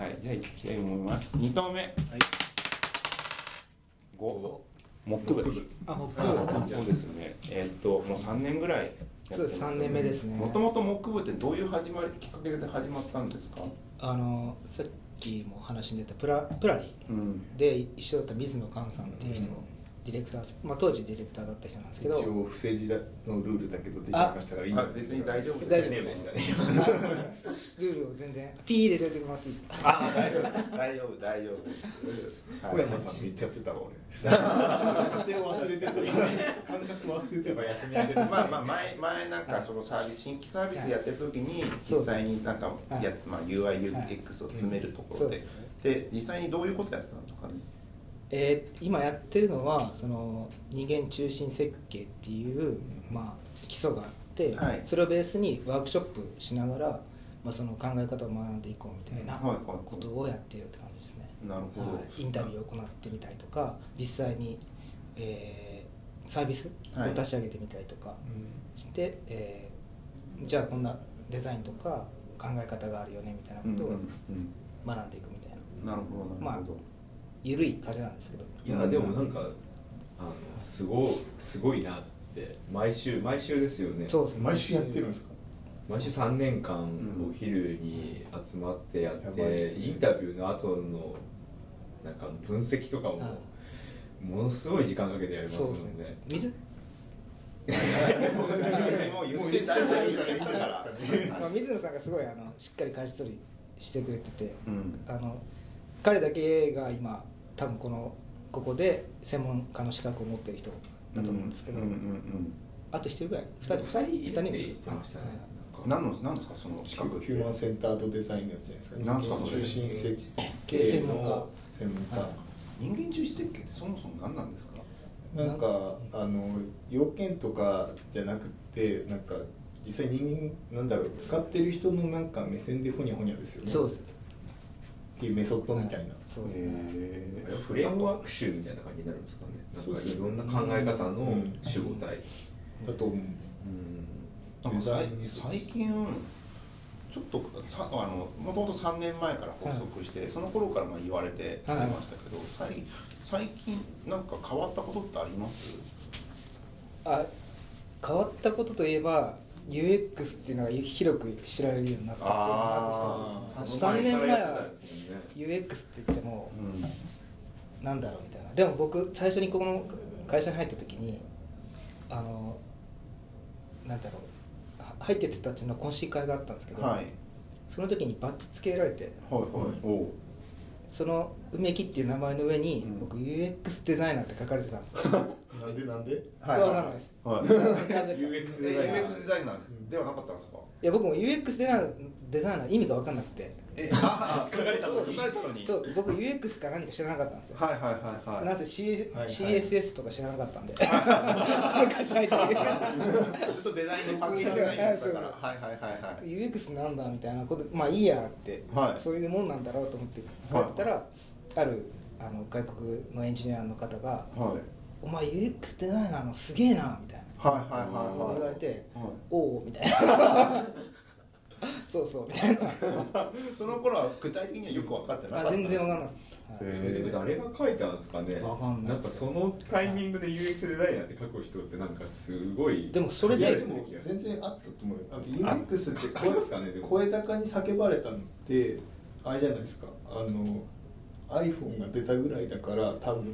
はいじゃあいきたいと思います。2投目。はい。5モック部。あ僕そうですね。えーっともう3年ぐらいやってます三年目ですね。もともとモック部ってどういう始まりきっかけで始まったんですか？あのさっきも話に出たプラプラリうん。で一緒だった水野寛さんっていう人、ディレクター、まあ、当時ディレクターだった人なんですけど。一応不正字のルールだけど出ちゃいましたからいいんあ別に大丈夫大丈夫でしたねルールを全然ピー入れてもらっていいですか？あ大丈夫大丈夫大丈夫。小山さんと言っちゃってたわ俺。家庭を忘れてた。感覚忘れてた。休み明けですねまあまあ前前なんかそのサービス新規サービスやってる時に実際になんかはいやまあ UIUX を詰めるところで。そうで実際にどういうことやってたんですか？ねえー今やってるのはその人間中心設計っていう、まあ、基礎があって、はい。それをベースにワークショップしながら、まあ、その考え方を学んでいこうみたいなはいはいはい。ことをやっているって感じですね。なるほど。はい、インタビューを行ってみたりとか実際に、えーサービスをはい。立ち上げてみたりとかして、えーじゃあこんなデザインとか考え方があるよねみたいなことを学んでいくみたいな、うんなるほどなるほど緩い感じなんですけど。いやでもなんかあのすごすごいなって毎週毎週ですよね。そうですね。毎週やってるんですか？毎週3年間んお昼に集まってやって、やばいですね。インタビューの後のなんか分析とかもはものすごい時間かけてやりますもんそうですね。ね。水もう言って大丈夫ですだから。まあ、水野さんがすごいあのしっかり舵取りしてくれてて、うん。あの彼だけが今多分このここで専門家の資格を持ってる人だと思うんですけど、うんうんうんあと一人ぐらい？二人？二人？いるって二言ってましたね何の何ですかその資格？ヒューマンセンタードデザインのやつじゃないですか？なんすかそれ？中心設系計専門家専門家。人間中心設計ってそもそも何なんですか？なんかあの要件とかじゃなくてなんか実際人間なんだろう使ってる人のなんか目線でほにゃほにゃですよね。そうですっていうメソッドみたいな、そうですね、フレームワーク集みたいな感じになるんですかね。なんかいろんな考え方の集合体。だと思ううん。最近ちょっとさあのもともと3年前から発足して、その頃からまあ言われてきてましたけど、最最近なんか変わったことってあります？あ変わったことといえば UX っていうのが広く知られるようになったっていうのがまず一つ。3年前は UX って言ってもうん。なんだろうみたいな。でも僕最初にこの会社に入った時にあのなんだろうは入ってる人たちの懇親会があったんですけど、はい。その時にバッジつけられてはいはい。その梅木っていう名前の上に、うん。僕 UX デザイナーって書かれてたんですよ なんでなんで？はい。わかんないです。はい。なぜか。UX でデザイナー UX デザイナーで。はなかったんですかいや僕も UX デザイナーデザイナー意味が分かんなくて。えああ書かれたのに？そう書かれたのにそう僕 UX か何か知らなかったんですよ、はいはいはいはい。なぜ C、はいはい。CSS とか知らなかったんで。この会社入ってずっとデザインのパッケージデザインやってたからはいはいはいはい。UX なんだみたいなことまあいいやって、はい。そういうもんなんだろうと思って書いてたら、あるあの外国のエンジニアの方がはい「お前 UX デザイナーのすげえな」みたいな。はいはいはいはい。言われてはい「おお」みたいな。そうそうみたいな。その頃は具体的にはよく分かってなかったあ全然わかんいないです、はい。へでも誰が書いたんですかね？わかんない。んかそのタイミングで UX デザイナーって書く人ってなんかすごいでもそれででも全然あったと思うよあと UX ってありますかね？でも。声高に叫ばれたのってあれじゃないですか。あの iPhone が出たぐらいだから多分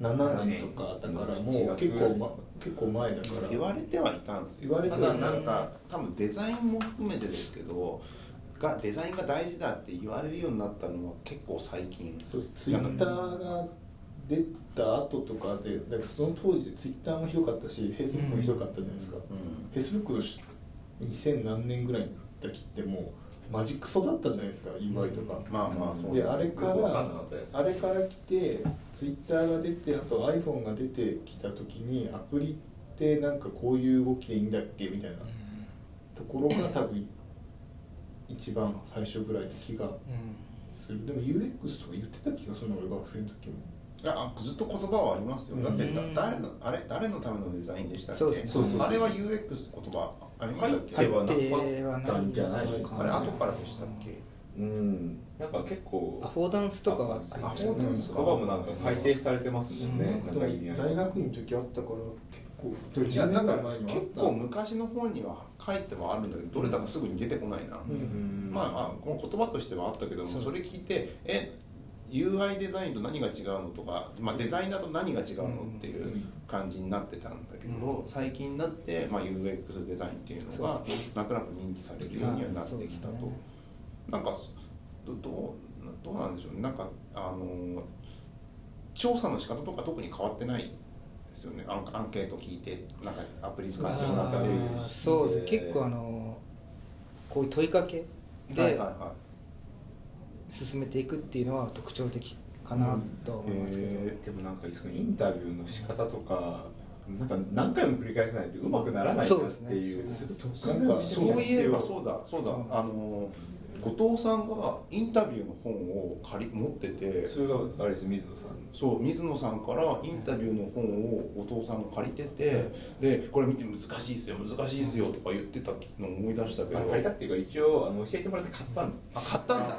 2007年とかだからもう結構、ま、結構前だから。言われてはいたんですよ。言われてはいたただなんか多分デザインも含めてですけどがデザインが大事だって言われるようになったのは結構最近。そうツイッターが出た後とかでだからその当時ツイッターもひどかったしフェイスブックもひどかったじゃないですか、うん。フェイスブックのし2000何年ぐらいの時ってもうマジクソだったじゃないですか UI とか、まあまあそうであれからあれから来てツイッターが出てあと iPhone が出てきた時にアプリってなんかこういう動きでいいんだっけみたいなところが多分一番最初ぐらいの気がうん。するでも UX とか言ってた気がするの俺学生の時も。いやあずっと言葉はありますよ。だって誰のあれ誰のためのデザインでしたっけ？そうそうあれは UX って言葉ありましたっけ、入ってはないたんじゃない？あれ後からでしたっけ？うん。なんか結構アフォーダンスとかはありあましたね。そうなんですか言葉もなんか改定されてますもんね、大学院の時あったから結構いやなんか10年前にもあった。結構昔の本には書いてはあるんだけどどれだかすぐに出てこないな、うん。まあまあこの言葉としてはあったけどもそれ聞いてえ UI デザインと何が違うのとか、まあ、デザイナーと何が違うのっていう感じになってたんだけど、最近になって、まあ、UX デザインっていうのがなんとなく認知されるようにはなってきたと、ねなんかどどうどうなんでしょうね。なんかあの調査の仕方とか特に変わってないですよね。あのアンケート聞いてなんかアプリ使ってもらったり。そうですね。結構あのこういう問いかけではいはいは進めていくっていうのは特徴的かなとは思いますけど、へでもなんかそのインタビューの仕方とかなんか何回も繰り返さないとうまくならないなそうですねっていうそうすぐなんかいそういえばそうだだ。そうだあの後藤さんがインタビューの本を借り持ってて。それがあれです水野さん。そう水野さんからインタビューの本を後藤さんが借りてて。でこれ見て難しいですよ難しいですよとか言ってたのを思い出したけど。あ借りたっていうか一応あの教えてもらって買ったんあ買ったんだ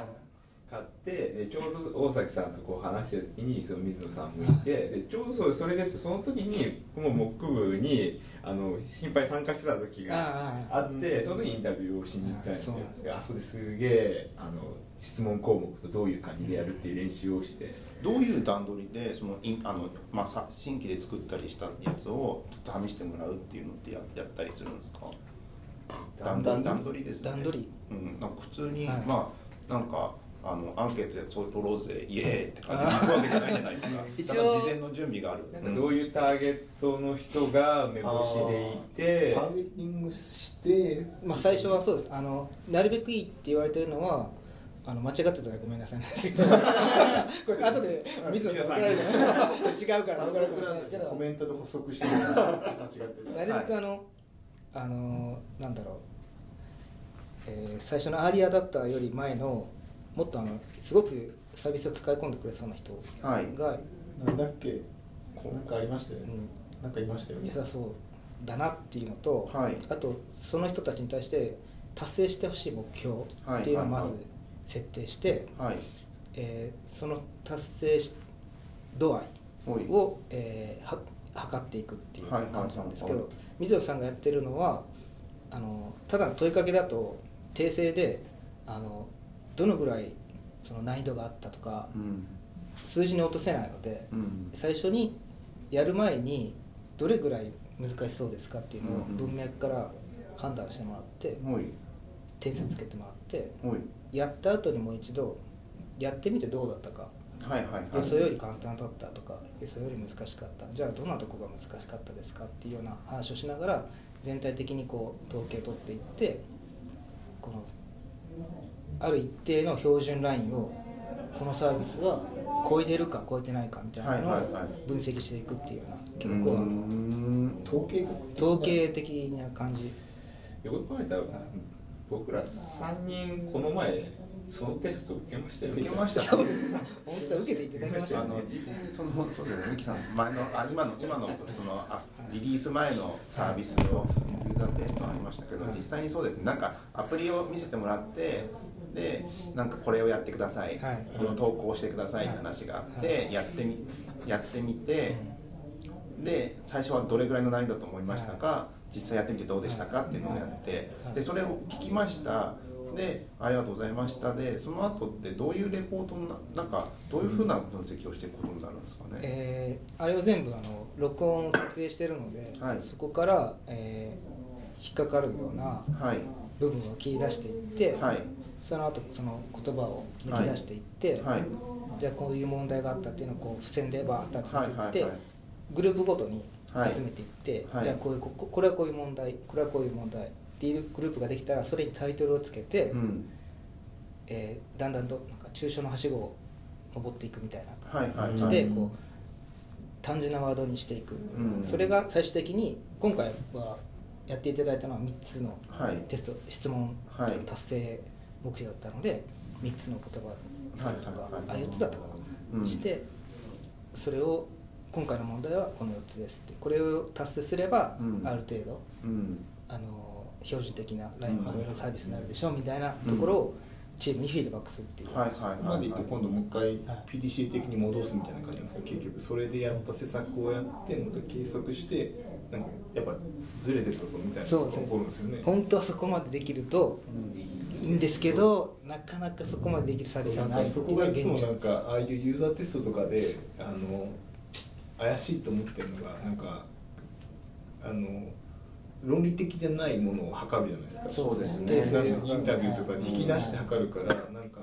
買ってでちょうど大崎さんとこう話してる時にその水野さんもいてでちょうどそれそれです。その時にこのモック部にあの頻繁に参加してた時があってその時にインタビューをしに行ったんですよ。あそうなんです。であそこですげえあの質問項目とどういう感じでやるっていう練習をして。どういう段取りでそのインあの、まあ、さ新規で作ったりしたやつをちょっと試してもらうっていうのってややったりするんですか？段取り？段取りですね。段取り？うん、なんか普通に、はい。まあなんかあのアンケートでそう取ろうぜイエーイって感じで行くわけじゃないじゃないですか 一応事前の準備があるなんかどういうターゲットの人が目星でいて。ターゲティングして。まあ、最初はそうです。あのなるべくいいって言われてるのはあの間違ってたらごめんなさいなんですけど。これ後で水野さん怒られる 違うから怒られるかもしれないですけど。コメントで補足してる間違ってなるべくあの、あのなんだろう、えー最初のアーリーアダプターより前のもっとあのすごくサービスを使い込んでくれそうな人はい。が、なんだっけ？なんかありましたよね。うん。なんかいましたよね。良さそうだなっていうのと、はい。あとその人たちに対して達成してほしい目標はいっていうのをまず設定して、はい。えーその達成し度合いを、えーは測っていくっていうはい感じなんですけど、はいはい水野さんがやってるのはあのただの問いかけだと訂正であのどのぐらいその難易度があったとかうん。数字に落とせないので、うん。最初にやる前にどれぐらい難しそうですかっていうのをうんうん。文脈から判断してもらっておい。点数つけてもらってやった後にもう一度やってみてどうだったか。はいはいはい。予想より簡単だったとか予想より難しかった。じゃあどんなとこが難しかったですかっていうような話をしながら全体的にこう統計を取っていってこのある一定の標準ラインをこのサービスは超えてるか超えてないかみたいなのをはいはいはい。分析していくっていうような結構あのん統計学的な統計的な感じよく考えたら僕ら3人この前そのテスト受けましたよ。ね受けました。ね本当は受けていただきましたよね。あの実際にそのそうだよねミキさん。前のあ今の今のそのあリリース前のサービスのユーザーテストありましたけど実際にそうですね。なんかアプリを見せてもらってでなんかこれをやってください、はい。これを投稿してくださいって話があって、やってみやってみて、で最初はどれぐらいの難易度だと思いましたか、実際やってみてどうでしたか？っていうのをやって、はい。でそれを聞きました。でありがとうございました。でその後ってどういうレポートななんかどういうふうな分析をしていくことになるんですかね、えーあれを全部あの録音撮影してるので、はい。そこから、えー引っかかるようなはい部分を切り出していって、はい。その後その言葉を抜き出していって、はい。じゃあこういう問題があったっていうのをこう付箋でバーッと集めていって、はいはいはい。グループごとにはい集めていって、はい。じゃあこういうここれはこういう問題これはこういう問題っていうグループができたらそれにタイトルをつけて、うん。えーだんだんとなんか抽象のはしごを登っていくみたいな感じでこう単純なワードにしていく、うん。それが最終的に今回はやっていただいたのは3つのはい。テスト質問はい。達成目標だったので3つの言葉さとか、あ4つだったかな、うん。してそれを今回の問題はこの4つですって。これを達成すれば、うん。ある程度うん。あの標準的なラインを超えるサービスになるでしょうみたいなところをチームにフィードバックするっていう、はいはいはい。までいって今度もう一回はい。PDCA 的に戻すみたいな感じなんですけど結局それでやった施策をやってもう一回計測してなんかやっぱずれてたぞみたいなそうですのが起こるんですよね。本当はそこまでできるといいんですけどなかなかそこまでできるサービスはないそこがいつもなんかああいうユーザーテストとかであの怪しいと思ってるのがなんかあの論理的じゃないものを測るじゃないですかそうですね。インタビューとかで引き出して測るからなんか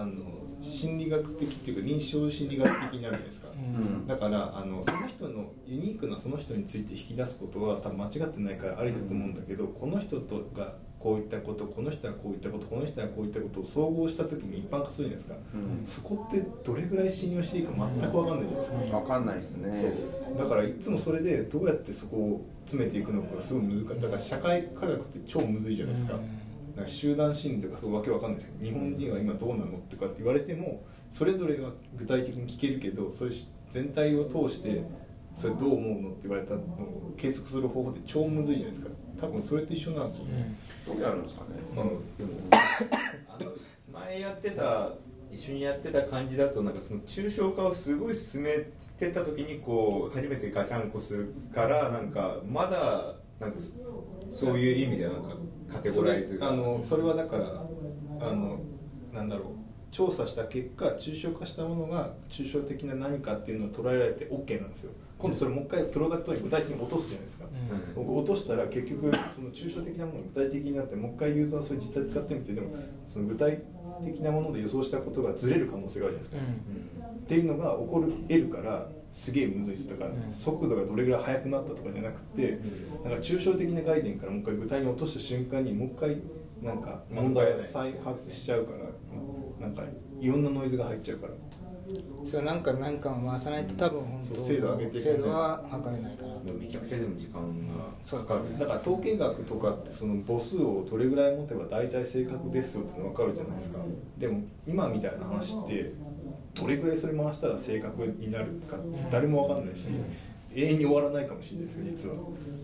あの心理学的っていうか臨床心理学的になるじゃないですか、うん。だからあのその人のユニークなその人について引き出すことは多分間違ってないからありだと思うんだけど、この人とがこういったことこの人はこういったことこの人はこういったことを総合した時に一般化するじゃないですか、うん。そこってどれぐらい信用していいか全く分かんないじゃないですか、分かんないですね。だからいつもそれでどうやってそこを詰めていくのかがすごい難しい。だから社会科学って超むずいじゃないですか,、なんか集団心理とかそうわけわかんないですけど日本人は今どうなのとかって言われてもそれぞれが具体的に聞けるけどそれ全体を通してそれどう思うのって言われたのを計測する方法って超むずいじゃないですか。多分それと一緒なんですよね、どうやるんですかね？うんでも。あの前やってた一緒にやってた感じだとなんかその抽象化をすごい進めてた時にこう初めてガチャンコするからなんかまだなんかそそういう意味ではなんかカテゴライズが。それあのそれはだからあのなんだろう。調査した結果抽象化したものが抽象的な何かっていうのを捉えられて OK なんですよ。今度それもう一回プロダクトに具体的に落とすじゃないですか、うん。僕落としたら結局その抽象的なものが具体的になってもう一回ユーザーそれ実際使ってみてでもその具体的なもので予想したことがずれる可能性があるじゃないですか、っていうのが起こる得るからすげえむずいですだからうん。速度がどれぐらい速くなったとかじゃなくて、なんか抽象的な概念からもう一回具体に落とした瞬間にもう一回なんか問題を再発しちゃうからなんかいろんなノイズが入っちゃうから。それなんか何かを回さないと多分本当精度上げて精度は測れないかなとめちゃくちゃでも時間がかかる。だから統計学とかってその母数をどれぐらい持てば大体正確ですよっての分かるじゃないですか。でも今みたいな話ってどれぐらいそれ回したら正確になるか誰も分かんないし永遠に終わらないかもしれないですよ実は。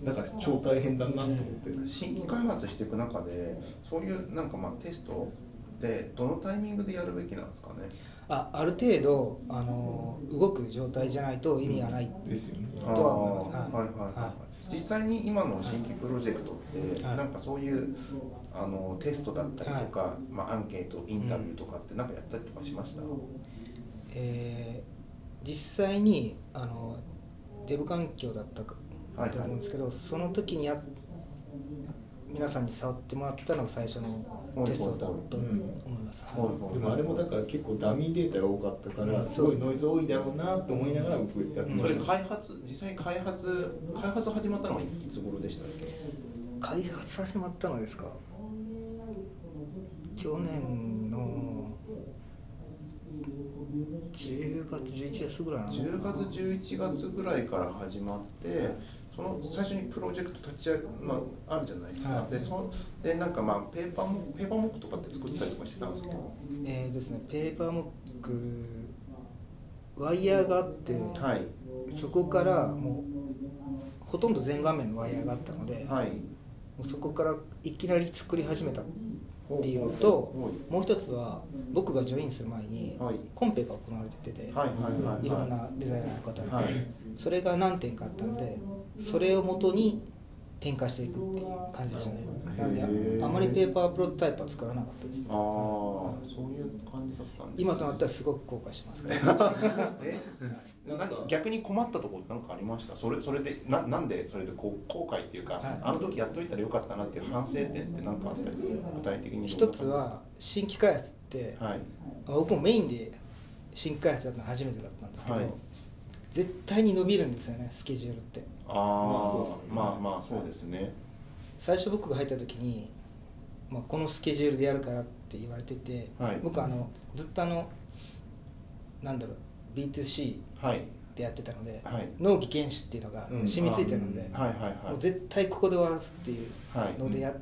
だから超大変だなと思って、新規開発していく中でそういうなんかまあテストってどのタイミングでやるべきなんですかね？あある程度あの動く状態じゃないと意味がない、ですよね。とは思います。はい。はいはい、は実際に今の新規プロジェクトって、はい。なんかそういうあのテストだったりとか、まあ、アンケートインタビューとかってなんかやったりとかしました、えー実際にあのデブ環境だったかはいはいと思うんですけど、その時にや皆さんに触ってもらったのが最初のテストだと思います、はい。はい。でもあれもだから結構ダミーデータが多かったからす。ごいノイズ多いだろうなと思いながら僕やってまそれした開発実際に開発開発始まったのはいつ頃でしたっけ？開発始まったのですか？去年の10月11月ぐらいなのかな。10月11月ぐらいから始まってその最初にプロジェクト立ち上げ、まあ、あるじゃないですか、はい。でそでなんかまあペーパーもペーパーモックとかって作ったりとかしてたんですけど。えーですね。ペーパーモックワイヤーがあって、はい。そこからもうほとんど全画面のワイヤーがあったので、はい。もうそこからいきなり作り始めたっていうのともう一つは僕がジョインする前にコンペが行われてて、いろんなデザイナーの方に、それが何点かあったのでそれをもとに展開していくっていう感じでしたね。なのであまりペーパープロトタイプは作らなかったですね。ああそういう感じだったんです今となってはすごく後悔してますね。え？なんか逆に困ったところなんかありました？それそれでななんでそれでこう後悔っていうか、はい。あの時やっといたらよかったなっていう反省点って何かあったり具体的に一つは新規開発って、はい。僕もメインで新規開発だったの初めてだったんですけど、はい絶対に伸びるんですよねスケジュールって。ああまあまあまあそうですね。最初僕が入った時に、まあ、このスケジュールでやるからって言われてて、はい。僕あのずっとあのなんだろう B2C はい。でやってたので、はい。納期厳守っていうのがうん。染みついてるので、はいはいはい。もう絶対ここで終わらすっていうはいのでや、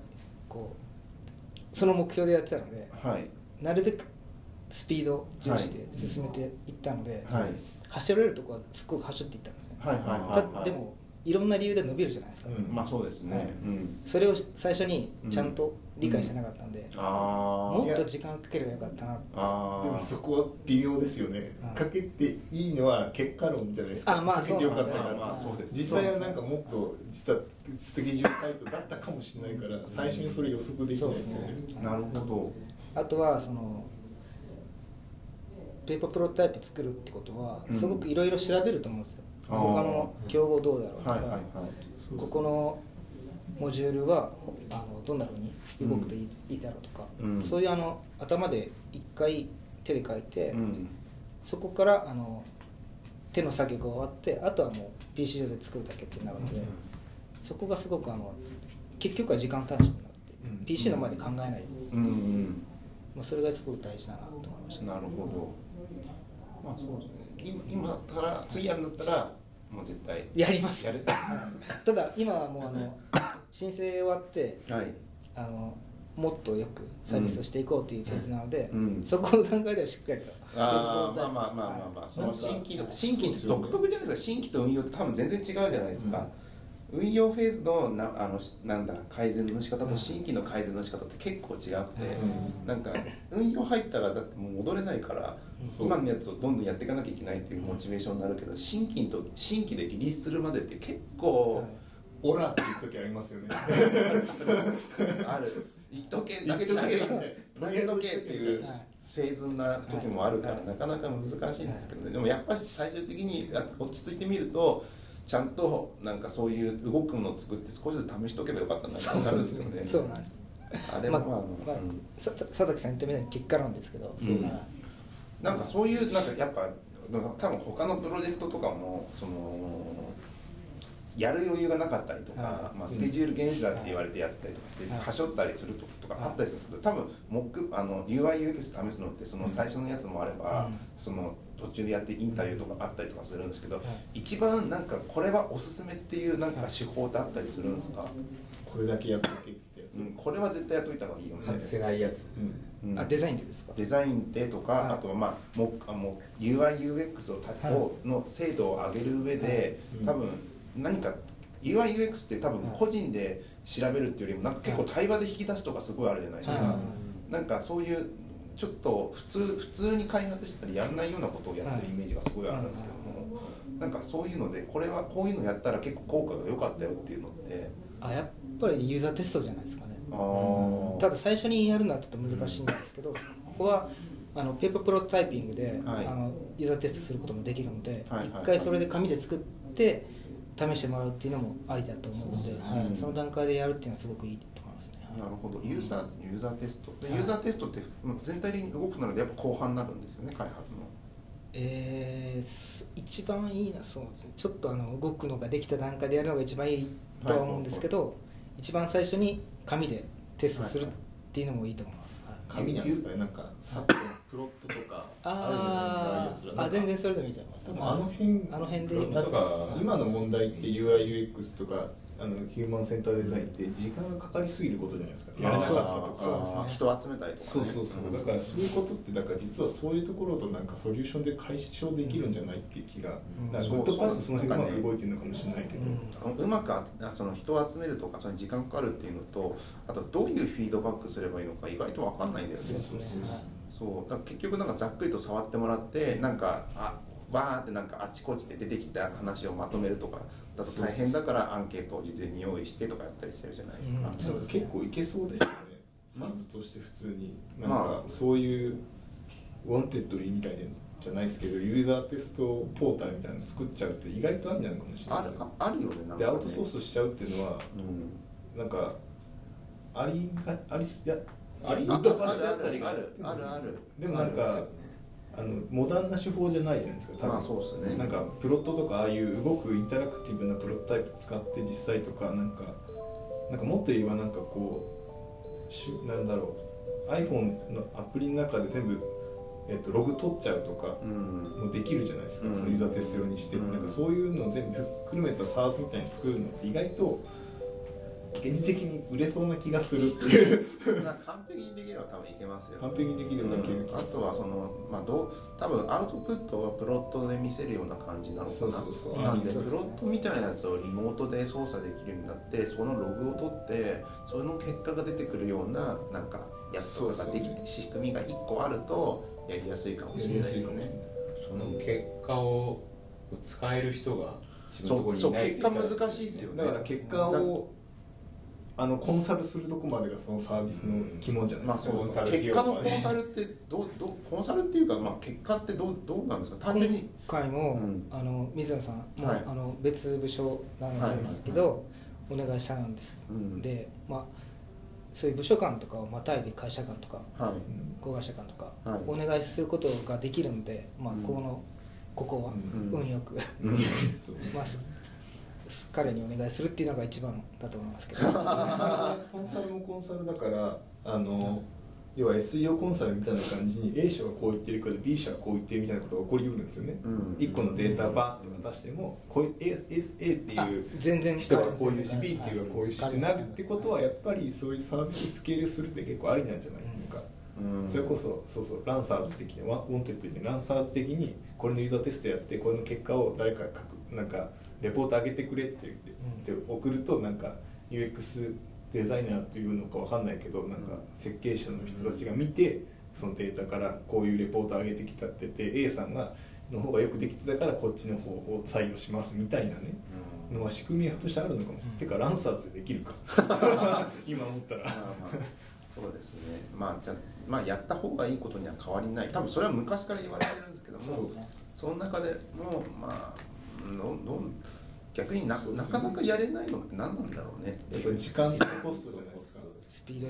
こうその目標でやってたのではい。なるべくスピードを重視して進めていったので、はい走られるとこはすっごく走っていったんですね、はいはいはいはい。たでもいろんな理由で伸びるじゃないですか、うん。まあそうですね、はい。うん。それを最初にちゃんと理解してなかったんで、あもっと時間かければよかったなああでもそこは微妙ですよね、うん。かけていいのは結果論じゃないですか。あまあかけてよかったから、そうなんですね。まあそうです。実際はなんかもっと実はスケジュールタイトだったかもしれないから最初にそれ予測できないですよね。なるほど。あとはそのペーパープロトタイプ作るってことはうん。すごくいろいろ調べると思うんですよ、あー。他の競合どうだろうとか、はいはいはい。ここのモジュールはあのどんなふうに動くといい,、いいだろうとか、うん。そういうあの頭で一回手で書いて、うん。そこからあの手の作業が終わってあとはもう PC 上で作るだけってなるので、そこがすごくあの結局は時間短縮になって、うん。PC の前で考えない、うんうん。まあ、それがすごく大事だなと思いました、なるほどまあそうですね。今今だったら次やるんだったらもう絶対やります。やる。ただ今はもうあの申請終わってはい。あのもっとよくサービスをしていこうというフェーズなので、うん。そこの段階ではしっかりとあーまあまあまあまあまあ、はい。その新規の新規独特じゃないですか。新規と運用って多分全然違うじゃないですか、運用フェーズのなあのしなんだ改善の仕方と新規の改善の仕方って結構違くて、うん。なんか運用入ったらだってもう戻れないから、そう今のやつをどんどんやっていかなきゃいけないっていうモチベーションになるけど新規と新規でリリースするまでって結構、はい。オラっていう時ありますよね。ある。言っとけ投げとけ投げとけっていうはいフェーズな時もあるから、なかなか難しいんですけどね、でもやっぱり最終的にあ落ち着いてみるとちゃんとなんかそういう動くのを作って少しずつ試しとけばよかったなって分かるんですよね。そうなんです。あれもまあ、まあまあう佐々木さん言ったみたいに結果論ですけど、うん。はいなんかそういうなんかやっぱ多分他のプロジェクトとかもそのやる余裕がなかったりとか、はまあ、スケジュール原始だって言われてやったりとかして、はいはしょったりするととかあったりするんですけど多分モックあの UIUX 試すのってその最初のやつもあれば、うん。その途中でやってインタビューとかあったりとかするんですけど、はい。一番なんかこれはおすすめっていうなんか手法ってあったりするんですか、これだけやっとけってやつ、うん、これは絶対やっといた方がいいよみたい。外なせない。やつうん。あデザインでですか？デザインでとか、はい。あとはまあもうあもう UIUX をた、はいをの精度を上げる上で、うん。多分何か UIUX って多分はい個人で調べるっていうよりもなんか結構対話で引き出すとかすごいあるじゃないですか、はなんかそういうちょっと普通普通に開発したりやんないようなことをやってるイメージがすごいあるんですけども、なんかそういうのでこれはこういうのやったら結構効果が良かったよっていうのって。あやっぱりユーザーテストじゃないですかね。あー。ただ最初にやるのはちょっと難しいんですけど、ここはあのペーパープロトタイピングで、はい。あのユーザーテストすることもできるので、はいはいはい。一回それで紙で作って試してもらうっていうのもありだと思うので、はい。うん。その段階でやるっていうのはすごくいい。なるほど。ユーザーユーザーテスト。ではい。ユーザーテストってうん全体的に動くのでやっぱ後半になるんですよね開発の。えーす一番いいなそうですね。ちょっとあの動くのができた段階でやるのが一番いいとは思うんですけど、一番最初に紙でテストするっていうのもいいと思います。はい。紙なんですかね。なんかさっきのプロットとかああー。あるじゃないですかあ全然それでもいいと思います。でもあの辺あの辺でなんかか今の問題って UIUX とかあのヒューマンセンターデザインって時間がかかりすぎることじゃないですか。やらなかったとか。ね。あ人を集めたりとか、ね、そうそうそう。だからそういうことってだから実はそういうところとなんかソリューションで解消できるんじゃないっていう気が、うんグッドパーツその辺うまく動いてるのかもしれないけど、うん。うまくあその人を集めるとかその時間かかるっていうのとあとどういうフィードバックすればいいのか意外と分かんないんだよね。そうそうそうはいそう。だから結局なんかざっくりと触ってもらってなんかあわーってなんかあちこちで出てきた話をまとめるとかだと大変だからアンケートを事前に用意してとかやったりしてるじゃないですか、うん。結構いけそうです。よねサンズとして普通になんかまあそういうWantedly みたいなじゃないですけどユーザーテストポータルみたいなの作っちゃうって意外とありなのかもしれないあですねああるよね。なんかねでアウトソースしちゃうっていうのはうん。なんかありがありやありああったりがあるある。あるでもなんかあのモダンな手法じゃないじゃないですか多分、まあそうですね。なんかプロットとかああいう動くインタラクティブなプロトタイプ使って実際とかなんかなんかもっと言えばなんかこうしなんだろう iPhone のアプリの中で全部、えっと、ログ取っちゃうとかうん。もできるじゃない現実的に売れそうな気がするっていう。完璧にできれば多分いけますよ、完璧にできればいける気あがする。とはそのまあどう多分アウトプットはプロットで見せるような感じなのかな。そうそうそう。なんでうん。プロットみたいなやつをリモートで操作できるようになってそのログを取ってその結果が出てくるようななんかやつとかができて仕組みが1個あるとやりやすいかもしれないですよね。その結果を使える人が自分のところにそういない結果難しいですよね。だから結果をあのコンサルするとこまでがそのサービスの肝じゃないまあですか、そうですコンサル費結果のコンサルってどうどうコンサルっていうかまあ結果ってどうどうなんですか？単純に今回も、うん。あの水野さんも、はい。あの別部署なんですけど、お願いしたんです、うん。でまあそういう部署間とかをまたいで会社間とかはい。子会社間とか、はい。お願いすることができるので、まあうん。このここはうん。運よく、まあ彼にお願いするっていうのが一番だと思いますけど。コンサルもコンサルだからあの要は SEO コンサルみたいな感じに A 社がこう言ってるけど B 社がこう言ってるみたいなことが起こりうるんですよね、うん。1個のデータバーって渡してもこういう A, A, A ってあいう全然人がこういうしはい。B っていうのがこういうしってなるってことはやっぱりそういうサービススケールするって結構ありなんじゃないのか、うん。それこそそうそうランサーズ的にワンテッド的にランサーズ的にこれのユーザーテストやってこれの結果を誰か書くなんかレポート上げてくれって言って,、送るとなんか UX デザイナーというのかわかんないけどなんか設計者の人たちが見てそのデータからこういうレポート上げてきたって言って A さんがの方がよくできてたからこっちの方を採用しますみたいなねのは仕組みとしてあるのかもしれない、てかランサーズでできるか。今思ったら。そうですね。まあじゃあまあやった方がいいことには変わりない。多分それは昔から言われてるんですけどもその中でもまあどんどん逆にななかなかやれないのって何なんだろうね。ってやっぱり時間とコストじゃないですか。スピード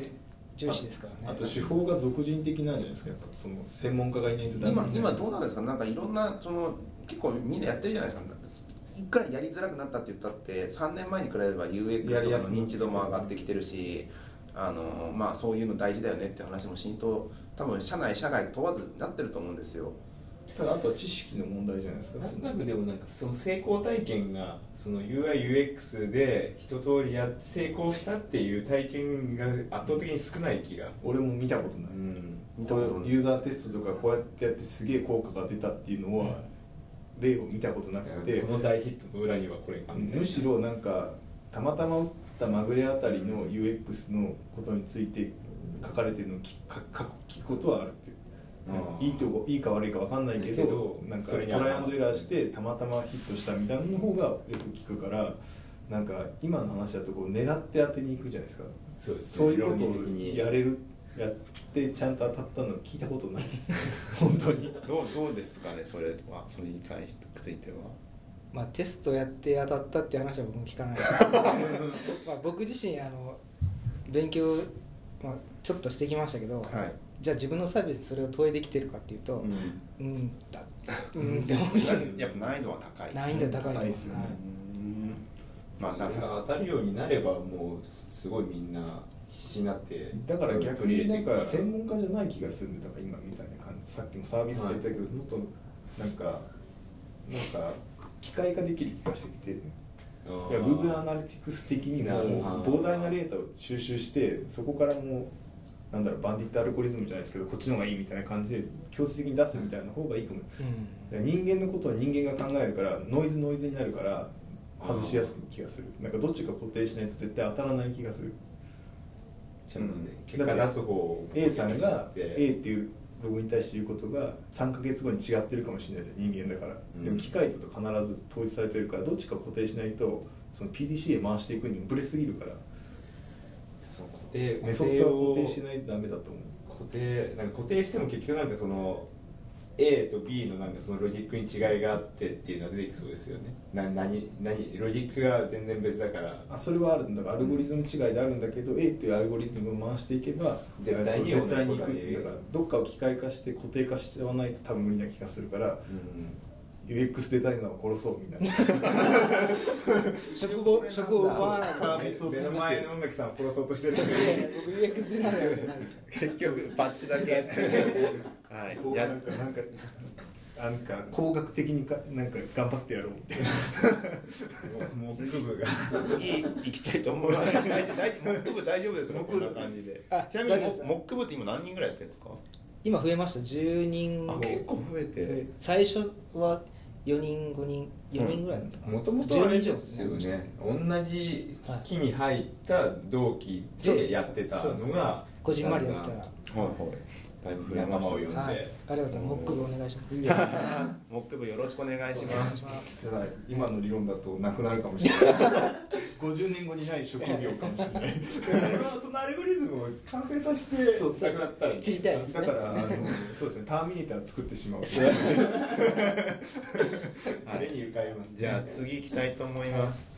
重視ですからね。あと手法が俗人的なんじゃないですか。やっぱその専門家がいないとダメ今今どうなんですか？なんかいろんなその結構みんなやってるじゃないですか。いくらやりづらくなったって言ったって3年前に比べれば UX とかの認知度も上がってきてるしあのまあそういうの大事だよねって話も浸透多分社内社外問わずなってると思うんですよただあとは知識の問題じゃないですか。なんとなくでもなんかその成功体験がその UIUX で一通りやって成功したっていう体験が圧倒的に少ない気が。俺も見たことない、うん。これユーザーテストとかこうやってやってすげえ効果が出たっていうのは例を見たことなくて。この大ヒットの裏にはこれむしろなんかたまたま打ったまぐれあたりの UX のことについて書かれてるのを聞かか聞くことはあるっていう。うんいいとこいいか悪いか分かんないけどけどなんかトライアンドエラーしてたまたまヒットしたみたいなの方がよく聞くからなんか今の話だとこう狙って当てに行くじゃないですか。そうですそういうことをやれるやってちゃんと当たったの聞いたことないです。本当に。どうどうですかねそれは？それに関してついては。まあ、テストやって当たったっていう話は僕も聞かない まあ僕自身あの勉強、まあ、ちょっとしてきましたけど、はいじゃあ自分のサービスそれを投影できてるかっていうとうん。うんだうんって思うしやっぱ難易度は高い。難易度高いです。よね。はい。うんまあそなんか。当たるようになればもうすごいみんな必死になってだから逆になんか専門門家じゃない気がするんでだから今みたいな感じ。さっきもサービスって言ったけど、もっとなんかなんか機械化できる気がしてきて。いや Google アナリティクス的にも膨大なデータを収集してそこからもうなんだろうバンディットアルゴリズムじゃないですけどこっちの方がいいみたいな感じで強制的に出すみたいな方がいいかも。うん。人間のことは人間が考えるからノイズノイズになるから外しやすい気がする。なんかどっちか固定しないと絶対当たらない気がする。ちゃん結果出す方を A さんが A っていうログに対して言うことが3ヶ月後に違ってるかもしれないじゃん人間だから、うん。でも機械だと必ず統一されてるからどっちか固定しないとその PDCA 回していくにもブレすぎるから定メソッドは固定しないとダメだと思う。固定なんか固定しても結局なんかその A と B のなんかそのロジックに違いがあってっていうのが出てきそうですよね。な何何ロジックが全然別だから。あそれはある。んだからアルゴリズム違いであるんだけど、A っていうアルゴリズムを回していけば絶対に絶対にいく。だからどっかを機械化して固定化しちゃわないと多分無理な気がするからうん UX デザイナーを殺そうみんな。職 を職を奪わないサービスを目の前の音楽さんを殺そうとしてる。僕 UX デザイナーじゃないです結局バッチだけ。はい。やこうなんかなんかあなんか工学的にかなんか頑張ってやろう。って木部が。次行きたいと思います。大大木部大丈夫ですか？こんな感じで。あ。ちなみに木部って今何人ぐらいやってるんですか？今増えました。10人あ結構増えて。最初は4人5人4人ぐらいだったかな、もともとあれですよね同じ木に入った同期でやってたのがはいこじんまりだったらはいはい。だいぶ増えまし仲間を呼んで、はい、ありがとうございます。モック部お願いします。た。木部よろしくお願いします。ただ今の理論だとなくなるかもしれない50年後にない職業かもしれない そのアルゴリズムを完成させてそうなくなったらねだからあの そうですねターミネーター作ってしまう あれに浮かびますじゃあ次行きたいと思います。